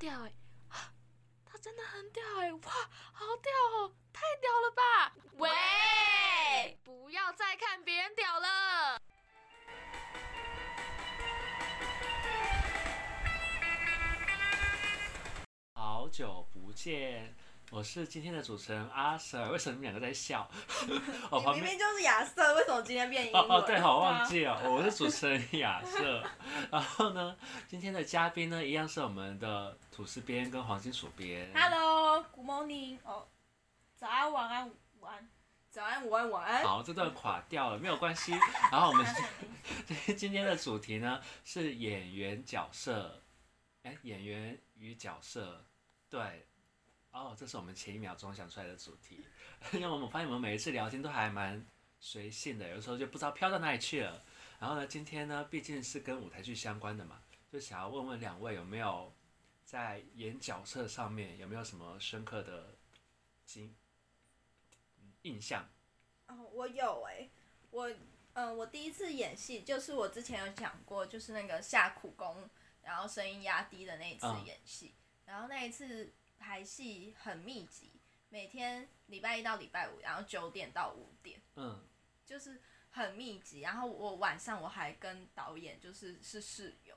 屌哎，啊，他真的很屌哎，哇，好屌哦，太屌了吧！喂，不要再看别人屌了。好久不见。我是今天的主持人阿 Sir，为什么你们两个在笑？我 旁边明明就是亚瑟，为什么今天变英文？哦哦，对，好，忘记了，我是主持人亚瑟。然后呢，今天的嘉宾呢，一样是我们的吐司边跟黄金鼠边。Hello，Good morning，哦，早安，晚安，午安，早安，午安，晚安。好，这段垮掉了，没有关系。然后我们 今天的主题呢是演员角色，哎，演员与角色，对。哦，这是我们前一秒钟想出来的主题，因为我们发现我们每一次聊天都还蛮随性的，有时候就不知道飘到哪里去了。然后呢，今天呢，毕竟是跟舞台剧相关的嘛，就想要问问两位有没有在演角色上面有没有什么深刻的经印象？哦，我有哎、欸，我嗯、呃，我第一次演戏就是我之前有讲过，就是那个下苦功，然后声音压低的那一次演戏，嗯、然后那一次。排戏很密集，每天礼拜一到礼拜五，然后九点到五点，嗯，就是很密集。然后我晚上我还跟导演就是是室友，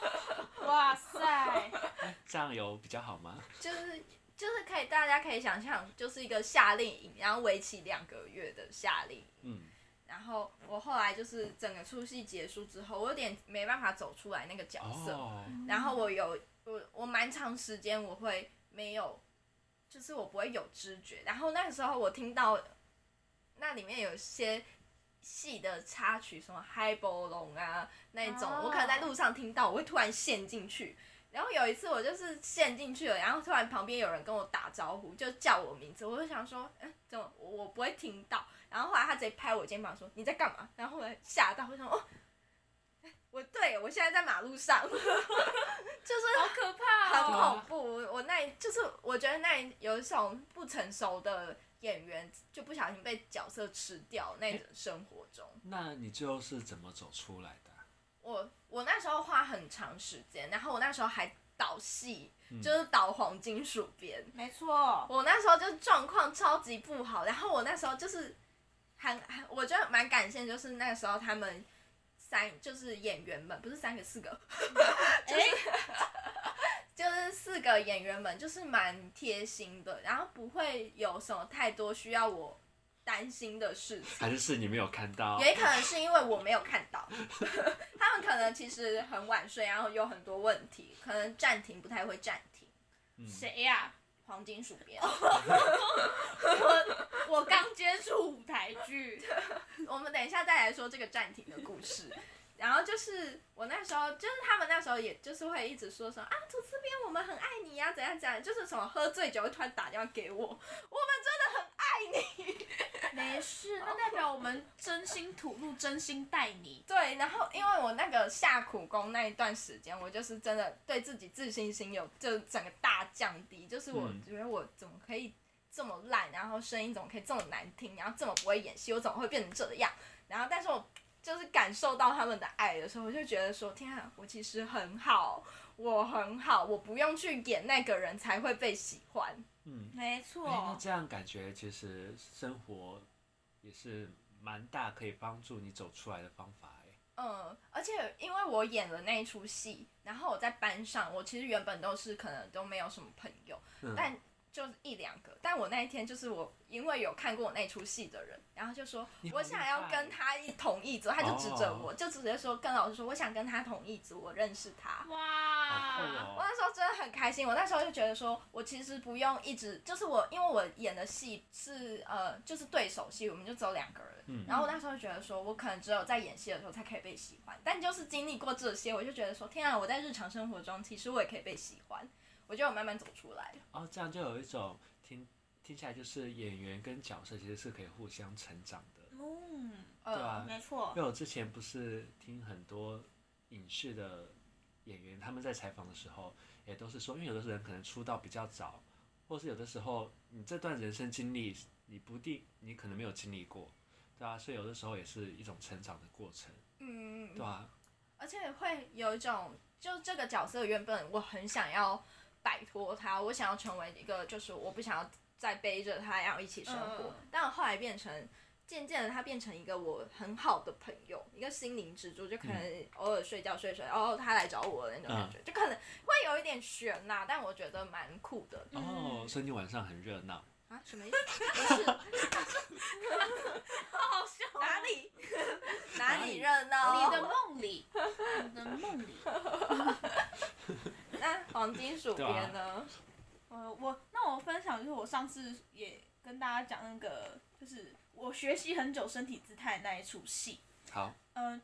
哇塞，这样有比较好吗？就是就是可以，大家可以想象，就是一个夏令营，然后为期两个月的夏令营，嗯，然后我后来就是整个出戏结束之后，我有点没办法走出来那个角色，哦、然后我有。我我蛮长时间我会没有，就是我不会有知觉。然后那个时候我听到，那里面有些戏的插曲，什么嗨波龙啊那种，我可能在路上听到，我会突然陷进去。然后有一次我就是陷进去了，然后突然旁边有人跟我打招呼，就叫我名字，我就想说，哎，怎么我不会听到？然后后来他直接拍我肩膀说你在干嘛？然后后来吓到，我想哦。我对我现在在马路上，就是好可怕，很恐怖。我那就是我觉得那有一种不成熟的演员就不小心被角色吃掉那种生活中。那你最后是怎么走出来的？我我那时候花很长时间，然后我那时候还导戏，就是导黄金鼠边。没错。我那时候就状况超级不好，然后我那时候就是很很，我觉得蛮感谢，就是那个时候他们。三就是演员们，不是三个四个，就是、欸、就是四个演员们，就是蛮贴心的，然后不会有什么太多需要我担心的事情。还是是你没有看到？也可能是因为我没有看到，他们可能其实很晚睡，然后有很多问题，可能暂停不太会暂停。谁呀、啊？黄金鼠边。我我刚接触舞台剧。我们等一下再来说这个暂停的故事，然后就是我那时候，就是他们那时候，也就是会一直说什么啊，吐司边我们很爱你呀、啊，怎样怎样，就是什么喝醉酒会突然打电话给我，我们。没事，那代表我们真心吐露，真心待你。对，然后因为我那个下苦功那一段时间，我就是真的对自己自信心有就整个大降低，就是我觉得我怎么可以。这么烂，然后声音怎么可以这么难听？然后这么不会演戏，我怎么会变成这样？然后，但是我就是感受到他们的爱的时候，我就觉得说，天啊，我其实很好，我很好，我不用去演那个人才会被喜欢。嗯，没错。那这样感觉其实生活也是蛮大可以帮助你走出来的方法哎。嗯，而且因为我演了那一出戏，然后我在班上，我其实原本都是可能都没有什么朋友，嗯、但。就一两个，但我那一天就是我，因为有看过我那出戏的人，然后就说我想要跟他一同一组，他就指着我，就直接说跟老师说我想跟他同一组，我认识他。哇！我那时候真的很开心，我那时候就觉得说我其实不用一直，就是我因为我演的戏是呃就是对手戏，我们就只有两个人，嗯、然后我那时候就觉得说我可能只有在演戏的时候才可以被喜欢，但就是经历过这些，我就觉得说天啊，我在日常生活中其实我也可以被喜欢。我就慢慢走出来。哦，这样就有一种听听起来就是演员跟角色其实是可以互相成长的。嗯，对啊，没错。因为我之前不是听很多影视的演员他们在采访的时候，也都是说，因为有的人可能出道比较早，或是有的时候你这段人生经历你不定，你可能没有经历过，对啊，所以有的时候也是一种成长的过程。嗯，对啊。而且会有一种，就这个角色原本我很想要摆脱他，我想要成为一个，就是我不想要再背着他要一起生活，嗯、但我后来变成。渐渐的，他变成一个我很好的朋友，一个心灵支柱，就可能偶尔睡觉睡睡，然后他来找我的那种感觉，就可能会有一点悬呐，但我觉得蛮酷的。哦，所以你晚上很热闹啊？什么意思？不是，好好笑。哪里？哪里热闹？你的梦里，你的梦里。那黄金鼠边呢？呃，我那我分享就是我上次也跟大家讲那个就是。我学习很久身体姿态那一出戏，好，嗯、呃，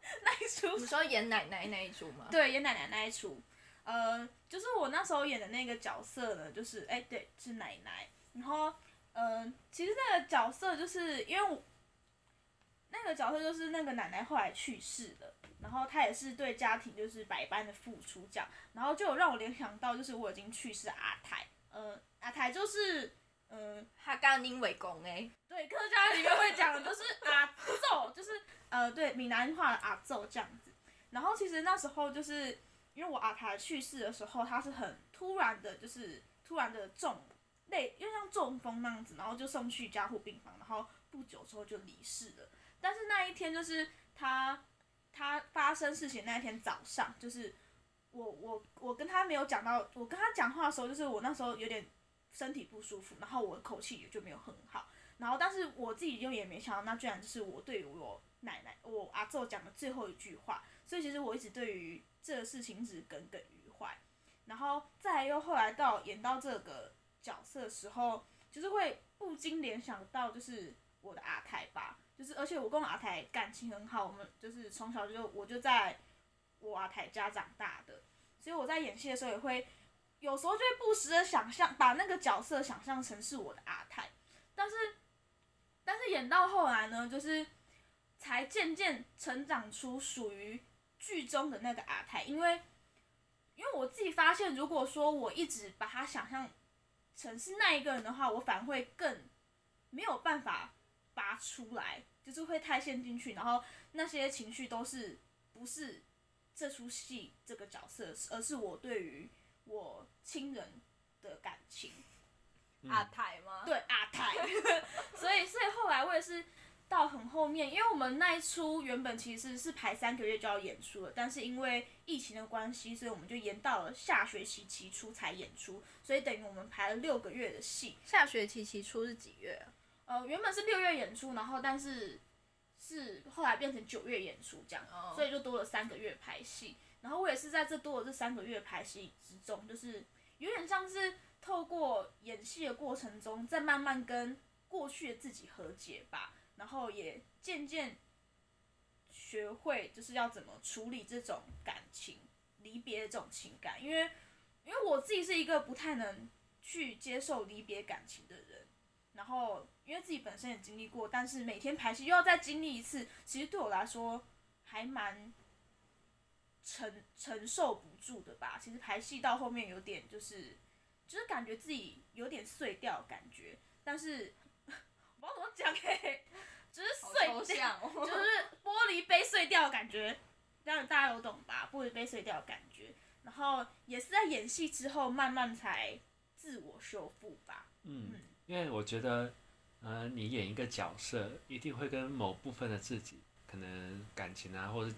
那一出，你说演奶奶那一出吗？对，演奶奶那一出，呃，就是我那时候演的那个角色呢，就是哎、欸，对，是奶奶。然后，嗯、呃，其实那个角色就是因为我那个角色就是那个奶奶后来去世了，然后他也是对家庭就是百般的付出这样，然后就有让我联想到就是我已经去世的阿台，呃，阿泰就是。嗯，他刚因为公哎，对，客家里面会讲的就是阿祖，就是呃，对，闽南话的阿祖这样子。然后其实那时候就是因为我阿台去世的时候，他是很突然的，就是突然的中，类，因为像中风那样子，然后就送去加护病房，然后不久之后就离世了。但是那一天就是他他发生事情那天早上，就是我我我跟他没有讲到，我跟他讲话的时候，就是我那时候有点。身体不舒服，然后我的口气也就没有很好，然后但是我自己就也没想到，那居然就是我对于我奶奶、我阿祖讲的最后一句话，所以其实我一直对于这个事情一直耿耿于怀，然后再又后来到演到这个角色的时候，就是会不禁联想到就是我的阿台吧，就是而且我跟阿台感情很好，我们就是从小就我就在我阿台家长大的，所以我在演戏的时候也会。有时候就会不时的想象，把那个角色想象成是我的阿泰，但是，但是演到后来呢，就是才渐渐成长出属于剧中的那个阿泰，因为，因为我自己发现，如果说我一直把他想象成是那一个人的话，我反而会更没有办法拔出来，就是会太陷进去，然后那些情绪都是不是这出戏这个角色，而是我对于。我亲人的感情，嗯、阿泰吗？对，阿泰。所以，所以后来我也是到很后面，因为我们那一出原本其实是排三个月就要演出了，但是因为疫情的关系，所以我们就延到了下学期期初才演出，所以等于我们排了六个月的戏。下学期期初是几月啊？呃，原本是六月演出，然后但是是后来变成九月演出这样，哦、所以就多了三个月拍戏。然后我也是在这多了这三个月拍戏之中，就是有点像是透过演戏的过程中，再慢慢跟过去的自己和解吧。然后也渐渐学会就是要怎么处理这种感情、离别的这种情感。因为因为我自己是一个不太能去接受离别感情的人。然后因为自己本身也经历过，但是每天排戏又要再经历一次，其实对我来说还蛮。承承受不住的吧，其实排戏到后面有点就是，就是感觉自己有点碎掉感觉，但是 我不知道怎么讲哎，就是碎掉，哦、就是玻璃杯碎掉的感觉，这样大家有懂吧？玻璃杯碎掉的感觉，然后也是在演戏之后慢慢才自我修复吧。嗯，嗯因为我觉得，呃，你演一个角色，一定会跟某部分的自己，可能感情啊，或者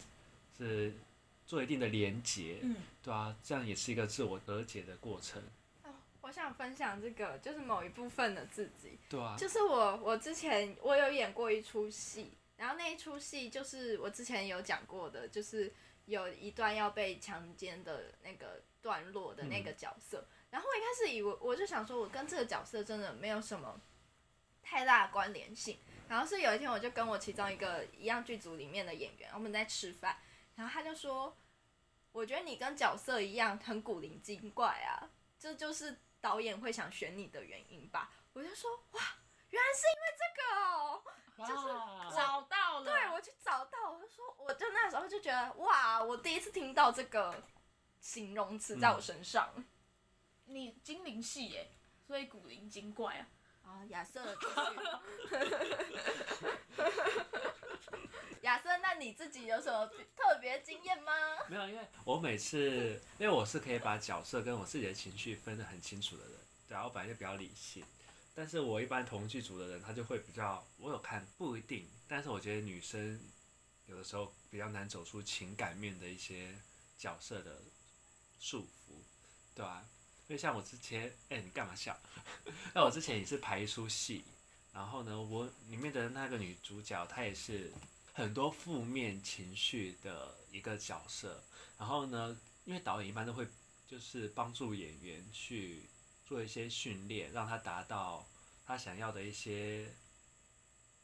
是。做一定的连结，嗯，对啊，这样也是一个自我和解的过程。哦，我想分享这个，就是某一部分的自己，对啊，就是我，我之前我有演过一出戏，然后那一出戏就是我之前有讲过的，就是有一段要被强奸的那个段落的那个角色，嗯，然后我一开始以为，我就想说，我跟这个角色真的没有什么太大的关联性，然后是有一天，我就跟我其中一个一样剧组里面的演员，我们在吃饭，然后他就说。我觉得你跟角色一样很古灵精怪啊，这就是导演会想选你的原因吧？我就说哇，原来是因为这个哦，就是找到了。对，我去找到，我就说，我就那时候就觉得哇，我第一次听到这个形容词在我身上。嗯、你精灵系耶，所以古灵精怪啊。啊，亚瑟。亚瑟，那你自己有什么特别经验吗？没有，因为我每次，因为我是可以把角色跟我自己的情绪分得很清楚的人，对啊，我本来就比较理性。但是我一般同剧组的人，他就会比较，我有看不一定，但是我觉得女生有的时候比较难走出情感面的一些角色的束缚，对吧？因为像我之前，哎、你干嘛笑？那我之前也是排一出戏，然后呢，我里面的那个女主角，她也是很多负面情绪的一个角色，然后呢，因为导演一般都会就是帮助演员去。做一些训练，让他达到他想要的一些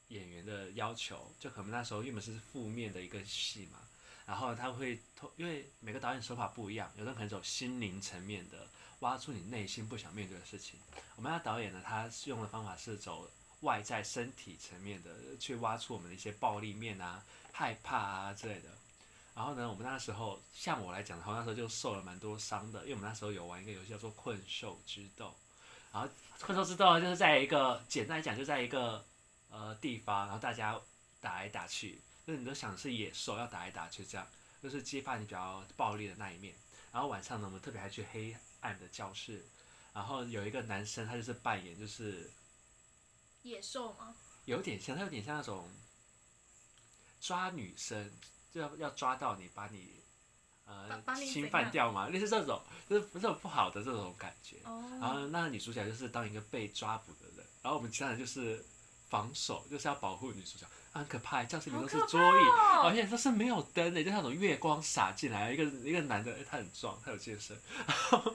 演员的要求。就可能那时候原本是负面的一个戏嘛，然后他会通，因为每个导演手法不一样，有的人可能走心灵层面的，挖出你内心不想面对的事情。我们那导演呢，他用的方法是走外在身体层面的，去挖出我们的一些暴力面啊、害怕啊之类的。然后呢，我们那时候像我来讲的话，那时候就受了蛮多伤的，因为我们那时候有玩一个游戏叫做《困兽之斗》，然后《困兽之斗》就是在一个简单来讲，就在一个呃地方，然后大家打来打去，就是你都想是野兽要打来打去这样，就是激发你比较暴力的那一面。然后晚上呢，我们特别还去黑暗的教室，然后有一个男生他就是扮演就是野兽吗？有点像，他有点像那种抓女生。就要要抓到你，把你，呃，侵犯掉嘛，类似这种，就是这种不好的这种感觉。Oh. 然后那个女主角就是当一个被抓捕的人，然后我们其他人就是防守，就是要保护女主角。很可怕，教室里面都是桌椅，哦、而且都是没有灯的，就那种月光洒进来。一个一个男的，他很壮，他有健身，然 后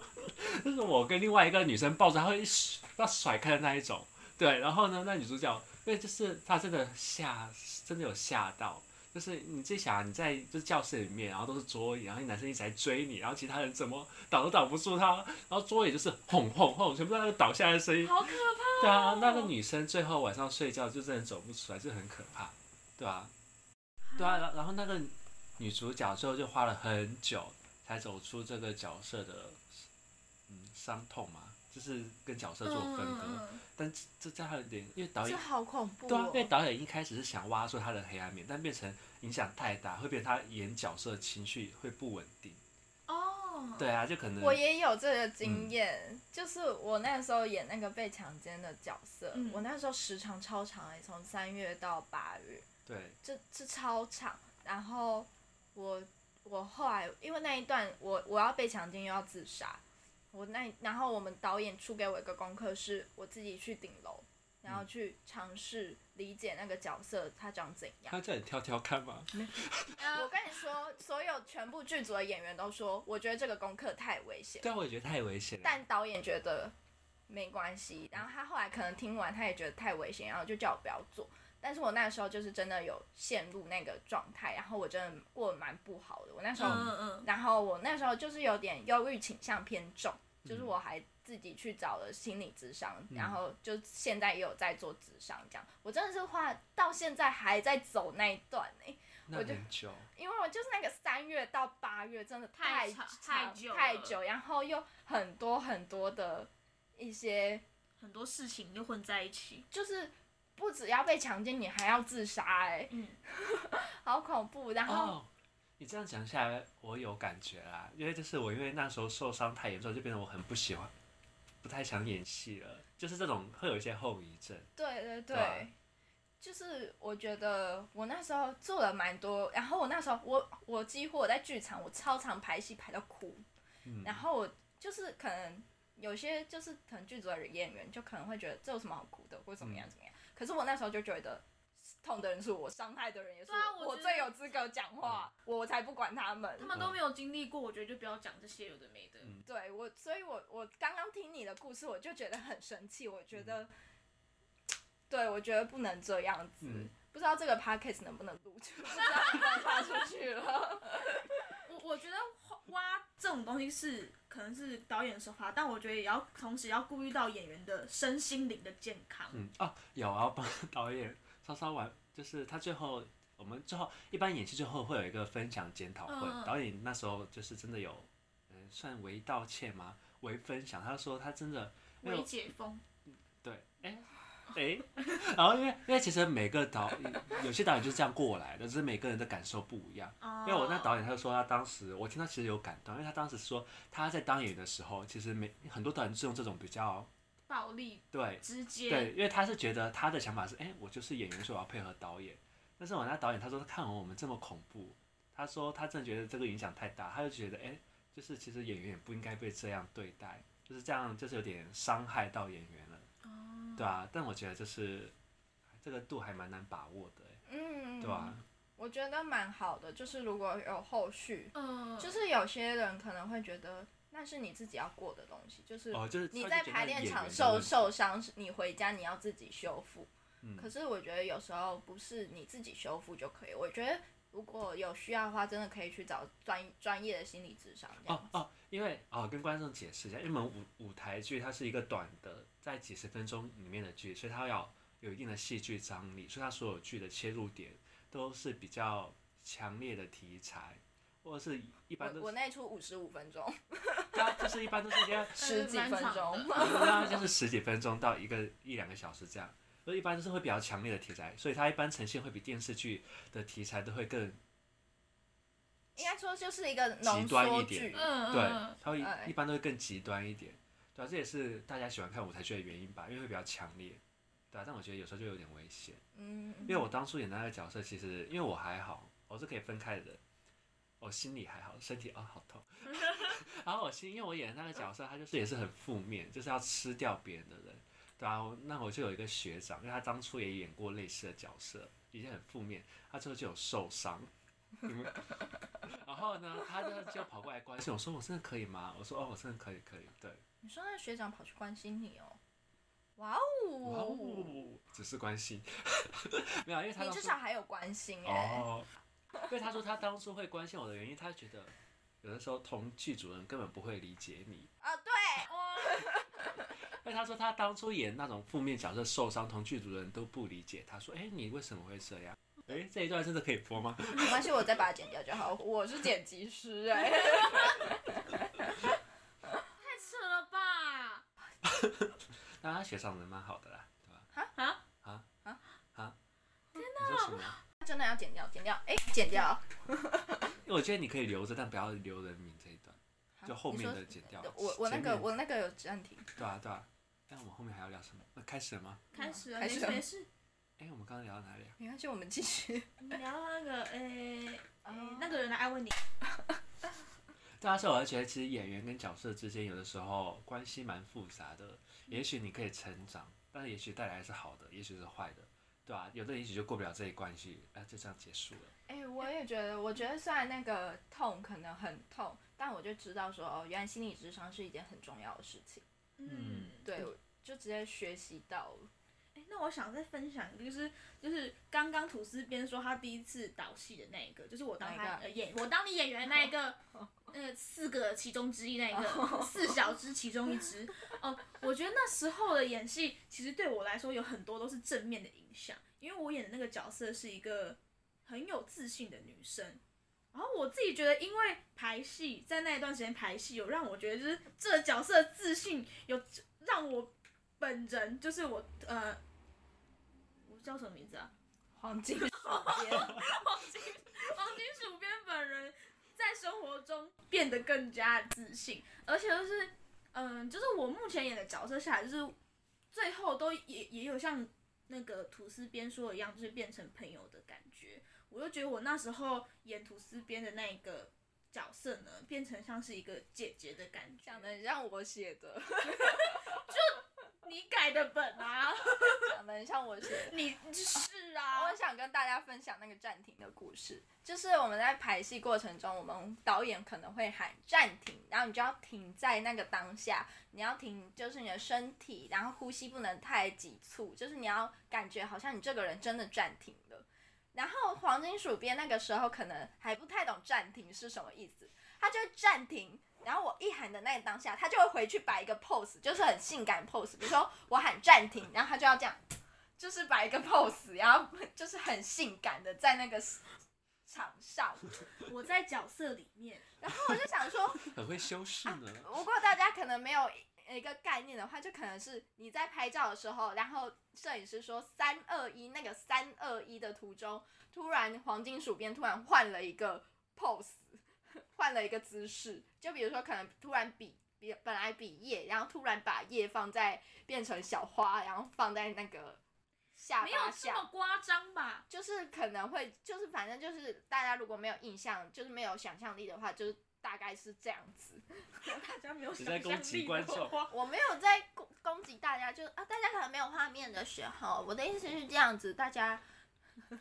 就是我跟另外一个女生抱着，他会要甩开的那一种。对，然后呢，那女主角因为就是她真的吓，真的有吓到。就是你自己想，你在就是教室里面，然后都是桌椅，然后那男生一直在追你，然后其他人怎么挡都挡不住他，然后桌椅就是轰轰轰，全部那个倒下来的声音，好可怕哦。对啊，那个女生最后晚上睡觉就真的走不出来，就很可怕，对啊，对啊，然后那个女主角最后就花了很久才走出这个角色的嗯伤痛嘛。就是跟角色做分割，但这这还有点，因为导演好恐怖、哦。对啊，因为导演一开始是想挖出他的黑暗面，但变成影响太大，会变成他演角色情绪会不稳定。哦。对啊，就可能。我也有这个经验，嗯、就是我那时候演那个被强奸的角色，嗯、我那时候时长超长哎，从三月到八月。对。这这超长，然后我我后来因为那一段我我要被强奸又要自杀。我那然后我们导演出给我一个功课，是我自己去顶楼，然后去尝试理解那个角色他长怎样。他叫你跳跳看吗？我跟你说，所有全部剧组的演员都说，我觉得这个功课太危险。对，我也觉得太危险。但导演觉得没关系，然后他后来可能听完，他也觉得太危险，然后就叫我不要做。但是我那时候就是真的有陷入那个状态，然后我真的过得蛮不好的。我那时候，嗯嗯，然后我那时候就是有点忧郁倾向偏重。就是我还自己去找了心理咨商，嗯、然后就现在也有在做咨商，这样我真的是话到现在还在走那一段呢、欸。那很久。因为我就是那个三月到八月真的太长太久太久，然后又很多很多的一些很多事情又混在一起，就是不只要被强奸，你还要自杀哎、欸，嗯、好恐怖，然后。Oh. 你这样讲下来，我有感觉啦，因为就是我因为那时候受伤太严重，就变得我很不喜欢，不太想演戏了，就是这种会有一些后遗症。对对对，对就是我觉得我那时候做了蛮多，然后我那时候我我几乎我在剧场我超常排戏排到哭，嗯、然后我就是可能有些就是可能剧组的演员就可能会觉得这有什么好哭的，或怎么样怎么样，嗯、可是我那时候就觉得。痛的人是我，伤害的人也是我，啊、我，我最有资格讲话，嗯、我才不管他们。他们都没有经历过，我觉得就不要讲这些有的没的。嗯、对我，所以我我刚刚听你的故事，我就觉得很生气。我觉得，嗯、对我觉得不能这样子。嗯、不知道这个 podcast 能不能录出，不知道能不能发出去了。我我觉得挖这种东西是可能是导演手法，但我觉得也要同时要顾虑到演员的身心灵的健康。嗯啊，有啊，帮 导演。稍稍玩，就是他最后，我们最后一般演戏最后会有一个分享检讨会，嗯、导演那时候就是真的有，嗯，算为道歉吗？为分享，他说他真的，为解封，对，哎、欸。哎、欸，然后因为因为其实每个导有些导演就是这样过来的，只是每个人的感受不一样。因为我那导演他就说他当时我听他其实有感动，因为他当时说他在当演员的时候，其实每很多导演是用这种比较暴力对直接对，因为他是觉得他的想法是哎、欸，我就是演员，所以我要配合导演。但是我那导演他说他看完我们这么恐怖，他说他真的觉得这个影响太大，他就觉得哎、欸，就是其实演员也不应该被这样对待，就是这样就是有点伤害到演员。对啊，但我觉得就是这个度还蛮难把握的，嗯，对啊，我觉得蛮好的，就是如果有后续，嗯，就是有些人可能会觉得那是你自己要过的东西，就是你在排练场受受伤，你回家你要自己修复，嗯，可是我觉得有时候不是你自己修复就可以，我觉得如果有需要的话，真的可以去找专专业的心理智商。哦哦，因为哦跟观众解释一下，因为我们舞舞台剧它是一个短的。在几十分钟里面的剧，所以它要有一定的戏剧张力，所以它所有剧的切入点都是比较强烈的题材，或者是一般都是我。我那出五十五分钟。对啊，就是一般都是这样十几分钟。那就是十几分钟到一个一两个小时这样，所以一般都是会比较强烈的题材，所以它一般呈现会比电视剧的题材都会更。应该说就是一个极端一点，对，它会一般都会更极端一点。对啊，这也是大家喜欢看舞台剧的原因吧，因为会比较强烈，对啊，但我觉得有时候就有点危险，嗯，因为我当初演的那个角色，其实因为我还好，我是可以分开的人，我心里还好，身体哦好痛，然后我心，因为我演的那个角色，他就是也是很负面，就是要吃掉别人的人，对啊，那我就有一个学长，因为他当初也演过类似的角色，已经很负面，他最后就有受伤，然后呢，他就就跑过来关心我说，我真的可以吗？我说哦，我真的可以，可以，对。你说那学长跑去关心你哦，哇哦，哇哦，只是关心，没有，因为他你至少还有关心哎。哦，因为他说他当初会关心我的原因，他觉得有的时候同剧组人根本不会理解你啊，对，因为他说他当初演那种负面角色受伤，同剧组的人都不理解。他说，哎，你为什么会这样？哎，这一段真的可以播吗？没关系，我再把它剪掉就好。我是剪辑师哎。太扯了吧 那他学长人蛮好的啦，对吧？啊啊啊啊啊！天哪！真的要剪掉，剪掉，哎，剪掉。因为我觉得你可以留着，但不要留人名这一段，就后面的剪掉。我我那个我那个有暂停。对啊对啊，那我们后面还要聊什么？那开始了吗？开始了，开始了。没事。哎，我们刚刚聊到哪里啊？没关系，我们继续。聊到那个，哎，那个人来问你。对啊，所以我觉得其实演员跟角色之间有的时候关系蛮复杂的。也许你可以成长，但是也许带来是好的，也许是坏的，对吧？有的也许就过不了这一关系，哎，就这样结束了。哎、欸，我也觉得，我觉得虽然那个痛可能很痛，但我就知道说，哦，原来心理智商是一件很重要的事情。嗯，对，就直接学习到了。欸、那我想再分享一个，就是就是刚刚吐司边说他第一次导戏的那一个，就是我当他呃演我当你演员那一个，呃四个其中之一那一个 四小只其中一只哦，我觉得那时候的演戏其实对我来说有很多都是正面的影响，因为我演的那个角色是一个很有自信的女生，然后我自己觉得因为排戏在那一段时间排戏有让我觉得就是这个角色的自信有让我。本人就是我，呃，我叫什么名字啊？黄金鼠编，黄 金黄金鼠边本人在生活中变得更加自信，而且就是，嗯、呃，就是我目前演的角色下来，就是最后都也也有像那个吐司边说的一样，就是变成朋友的感觉。我就觉得我那时候演吐司边的那个角色呢，变成像是一个姐姐的感觉，讲的像我写的，就。你改的本啊，讲的很像我写。你是啊，我想跟大家分享那个暂停的故事。就是我们在排戏过程中，我们导演可能会喊暂停，然后你就要停在那个当下，你要停，就是你的身体，然后呼吸不能太急促，就是你要感觉好像你这个人真的暂停了。然后黄金鼠编那个时候可能还不太懂暂停是什么意思，他就暂停。然后我一喊的那个当下，他就会回去摆一个 pose，就是很性感 pose。比如说我喊暂停，然后他就要这样，就是摆一个 pose，然后就是很性感的在那个场上。我在角色里面，然后我就想说，很会修饰呢。不过大家可能没有一个概念的话，就可能是你在拍照的时候，然后摄影师说三二一，那个三二一的途中，突然黄金鼠编突然换了一个 pose，换了一个姿势，就比如说可能突然比比本来比叶，然后突然把叶放在变成小花，然后放在那个下巴下，没有这么夸张吧？就是可能会，就是反正就是大家如果没有印象，就是没有想象力的话，就是。大概是这样子，大家没有想象力的话，我没有在攻攻击大家，就啊，大家可能没有画面的时候，我的意思是这样子，大家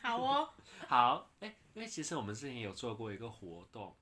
好哦，好，哎、欸，因为其实我们之前有做过一个活动，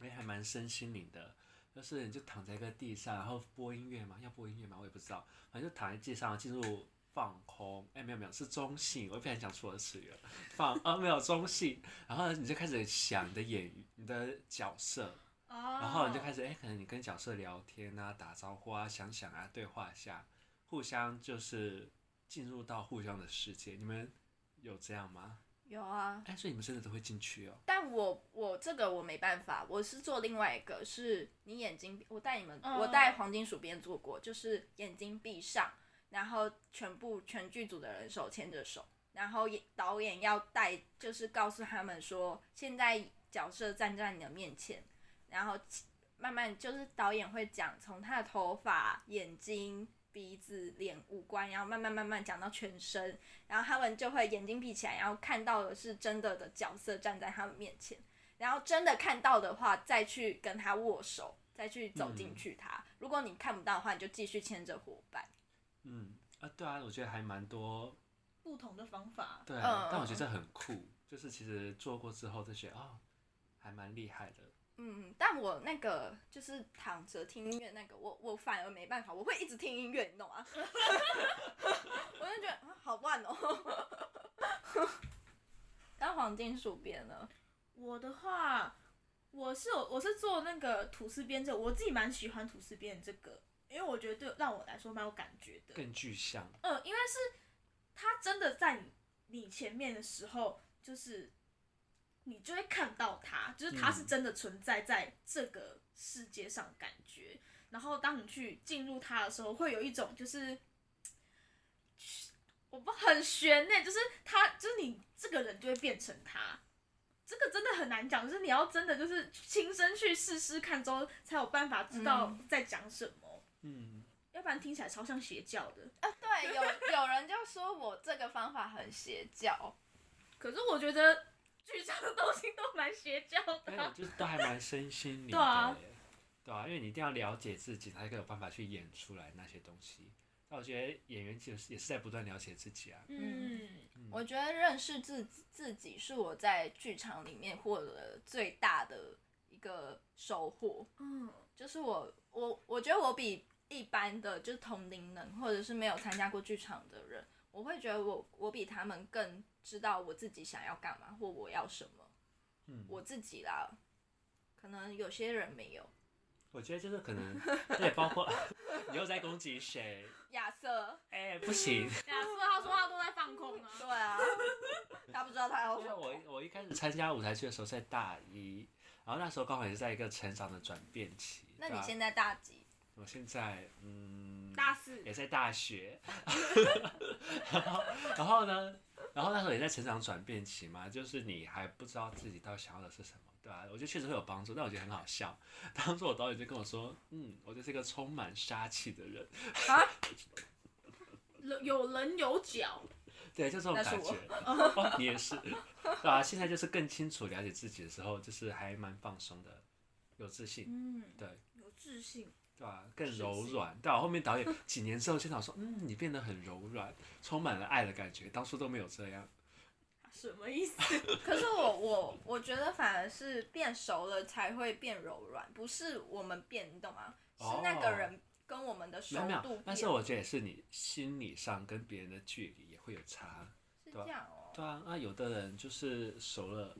哎、欸，还蛮身心灵的，就是你就躺在一个地上，然后播音乐嘛，要播音乐嘛，我也不知道，反正就躺在地上进入。放空，哎、欸，没有没有，是中性，我不想讲错的词语了。放，啊，没有中性，然后你就开始想你的演员，你的角色，然后你就开始，哎、欸，可能你跟角色聊天啊，打招呼啊，想想啊，对话一下，互相就是进入到互相的世界。你们有这样吗？有啊。哎、欸，所以你们真的都会进去哦。但我我这个我没办法，我是做另外一个，是你眼睛，我带你们，我带黄金鼠编做过，就是眼睛闭上。然后全部全剧组的人手牵着手，然后导演要带，就是告诉他们说，现在角色站在你的面前，然后慢慢就是导演会讲，从他的头发、眼睛、鼻子、脸、五官，然后慢慢慢慢讲到全身，然后他们就会眼睛闭起来，然后看到的是真的的角色站在他们面前，然后真的看到的话，再去跟他握手，再去走进去他。嗯、如果你看不到的话，你就继续牵着伙伴。嗯啊，对啊，我觉得还蛮多不同的方法。对，嗯、但我觉得这很酷，就是其实做过之后就觉得哦，还蛮厉害的。嗯，但我那个就是躺着听音乐那个，我我反而没办法，我会一直听音乐，你懂吗？我就觉得好乱哦。当黄金鼠编呢？我的话，我是有我是做那个吐司编这个，我自己蛮喜欢吐司编这个。因为我觉得对让我来说蛮有感觉的，更具象。嗯，因为是他真的在你你前面的时候，就是你就会看到他，就是他是真的存在在这个世界上感觉。嗯、然后当你去进入他的时候，会有一种就是我不很悬呢，就是他就是你这个人就会变成他。这个真的很难讲，就是你要真的就是亲身去试试看之后，才有办法知道在讲什么。嗯嗯，要不然听起来超像邪教的啊！对，有有人就说我这个方法很邪教，可是我觉得剧场的东西都蛮邪教的，啊，就是都还蛮身心灵的，对啊，对啊，因为你一定要了解自己，才可以有办法去演出来那些东西。那我觉得演员其实也是在不断了解自己啊。嗯，嗯，我觉得认识自自己是我在剧场里面获得最大的一个收获。嗯，就是我我我觉得我比。一般的就是同龄人，或者是没有参加过剧场的人，我会觉得我我比他们更知道我自己想要干嘛或我要什么。嗯，我自己啦，可能有些人没有。我觉得就是可能，也，包括你又在攻击谁？亚瑟。哎、欸，不行。亚瑟他说话都在放空啊。对啊。他不知道他要。因为我我一开始参加舞台剧的时候在大一，然后那时候刚好也是在一个成长的转变期。那你现在大几？我现在嗯，大四也在大学，然后然后呢，然后那时候也在成长转变期嘛，就是你还不知道自己到底想要的是什么，对吧、啊？我觉得确实会有帮助，但我觉得很好笑。当初我导演就跟我说，嗯，我就是一个充满杀气的人，啊，有棱有角，对，就这种感觉。哦，你也是，对吧、啊？现在就是更清楚了解自己的时候，就是还蛮放松的，有自信，嗯，对，有自信。对吧、啊？更柔软。到啊，后面导演几年之后现场说，嗯，你变得很柔软，充满了爱的感觉，当初都没有这样。什么意思？可是我我我觉得反而是变熟了才会变柔软，不是我们变，你懂吗？哦、是那个人跟我们的熟度变。但是我觉得也是你心理上跟别人的距离也会有差。是这样哦。对啊，那有的人就是熟了。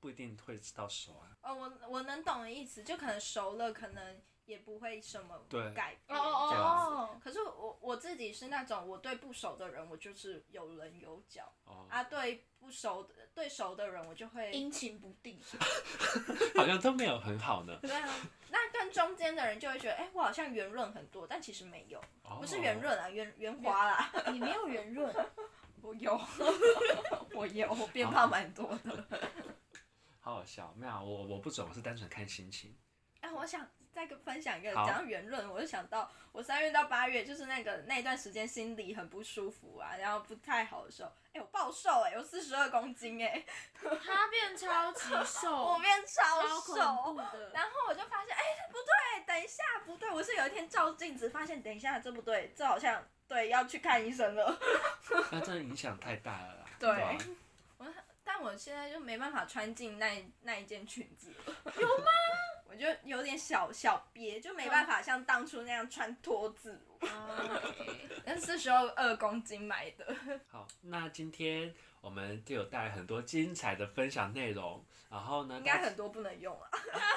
不一定会知道熟啊。哦，我我能懂的意思，就可能熟了，可能也不会什么改变。哦哦哦。可是我我自己是那种，我对不熟的人，我就是有棱有角。哦。啊，对不熟的，对熟的人，我就会阴晴不定。好像都没有很好呢。对啊，那跟中间的人就会觉得，哎、欸，我好像圆润很多，但其实没有，哦、不是圆润啊，圆圆滑啦。你没有圆润，我有，我有，我变胖蛮多的。好好笑，没有，我我不准，我是单纯看心情。我想再分享一个，讲到圆润，我就想到我三月到八月，就是那个那段时间心里很不舒服啊，然后不太好的时候，哎、欸，我暴瘦哎、欸，有四十二公斤哎、欸，他变超级瘦，我变超瘦，超然后我就发现，哎、欸，不对，等一下，不对，我是有一天照镜子发现，等一下，这不对，这好像对，要去看医生了。那这影响太大了啦。对。对但我现在就没办法穿进那那一件裙子了，有吗？我就有点小小憋，就没办法像当初那样穿脱字。那四十二公斤买的。好，那今天我们就有带来很多精彩的分享内容，然后呢，应该很多不能用啊。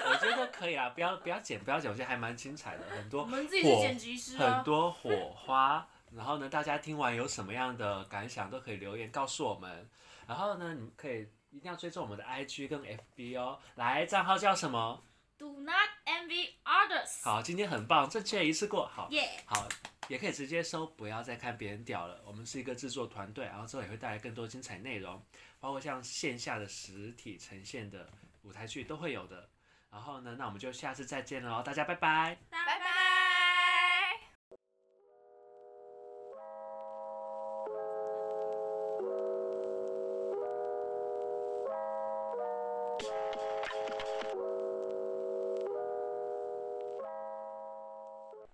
我觉得可以啊，不要不要剪，不要剪，我觉得还蛮精彩的，很多我们自己是剪辑师很多火花。然后呢，大家听完有什么样的感想，都可以留言告诉我们。然后呢，你们可以一定要追踪我们的 IG 跟 FB 哦。来，账号叫什么？Do not envy others。好，今天很棒，正确一次过，好。好，也可以直接收，不要再看别人屌了。我们是一个制作团队，然后之后也会带来更多精彩内容，包括像线下的实体呈现的舞台剧都会有的。然后呢，那我们就下次再见了哦，大家拜拜拜拜。